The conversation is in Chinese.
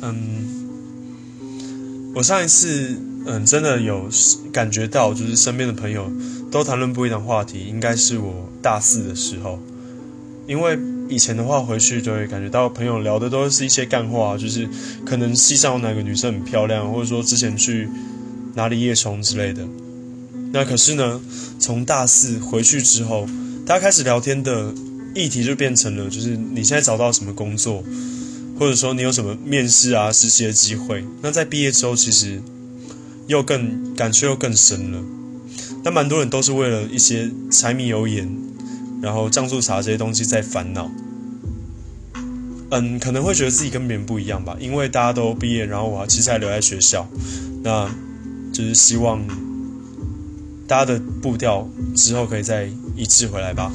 嗯，我上一次嗯真的有感觉到，就是身边的朋友都谈论不一样的话题，应该是我大四的时候，因为以前的话回去就会感觉到朋友聊的都是一些干话，就是可能系上哪个女生很漂亮，或者说之前去哪里夜冲之类的。那可是呢，从大四回去之后，大家开始聊天的议题就变成了，就是你现在找到什么工作，或者说你有什么面试啊、实习的机会。那在毕业之后，其实又更感触又更深了。那蛮多人都是为了一些柴米油盐，然后酱醋茶这些东西在烦恼。嗯，可能会觉得自己跟别人不一样吧，因为大家都毕业，然后我其实还留在学校，那就是希望。大家的步调之后可以再一致回来吧。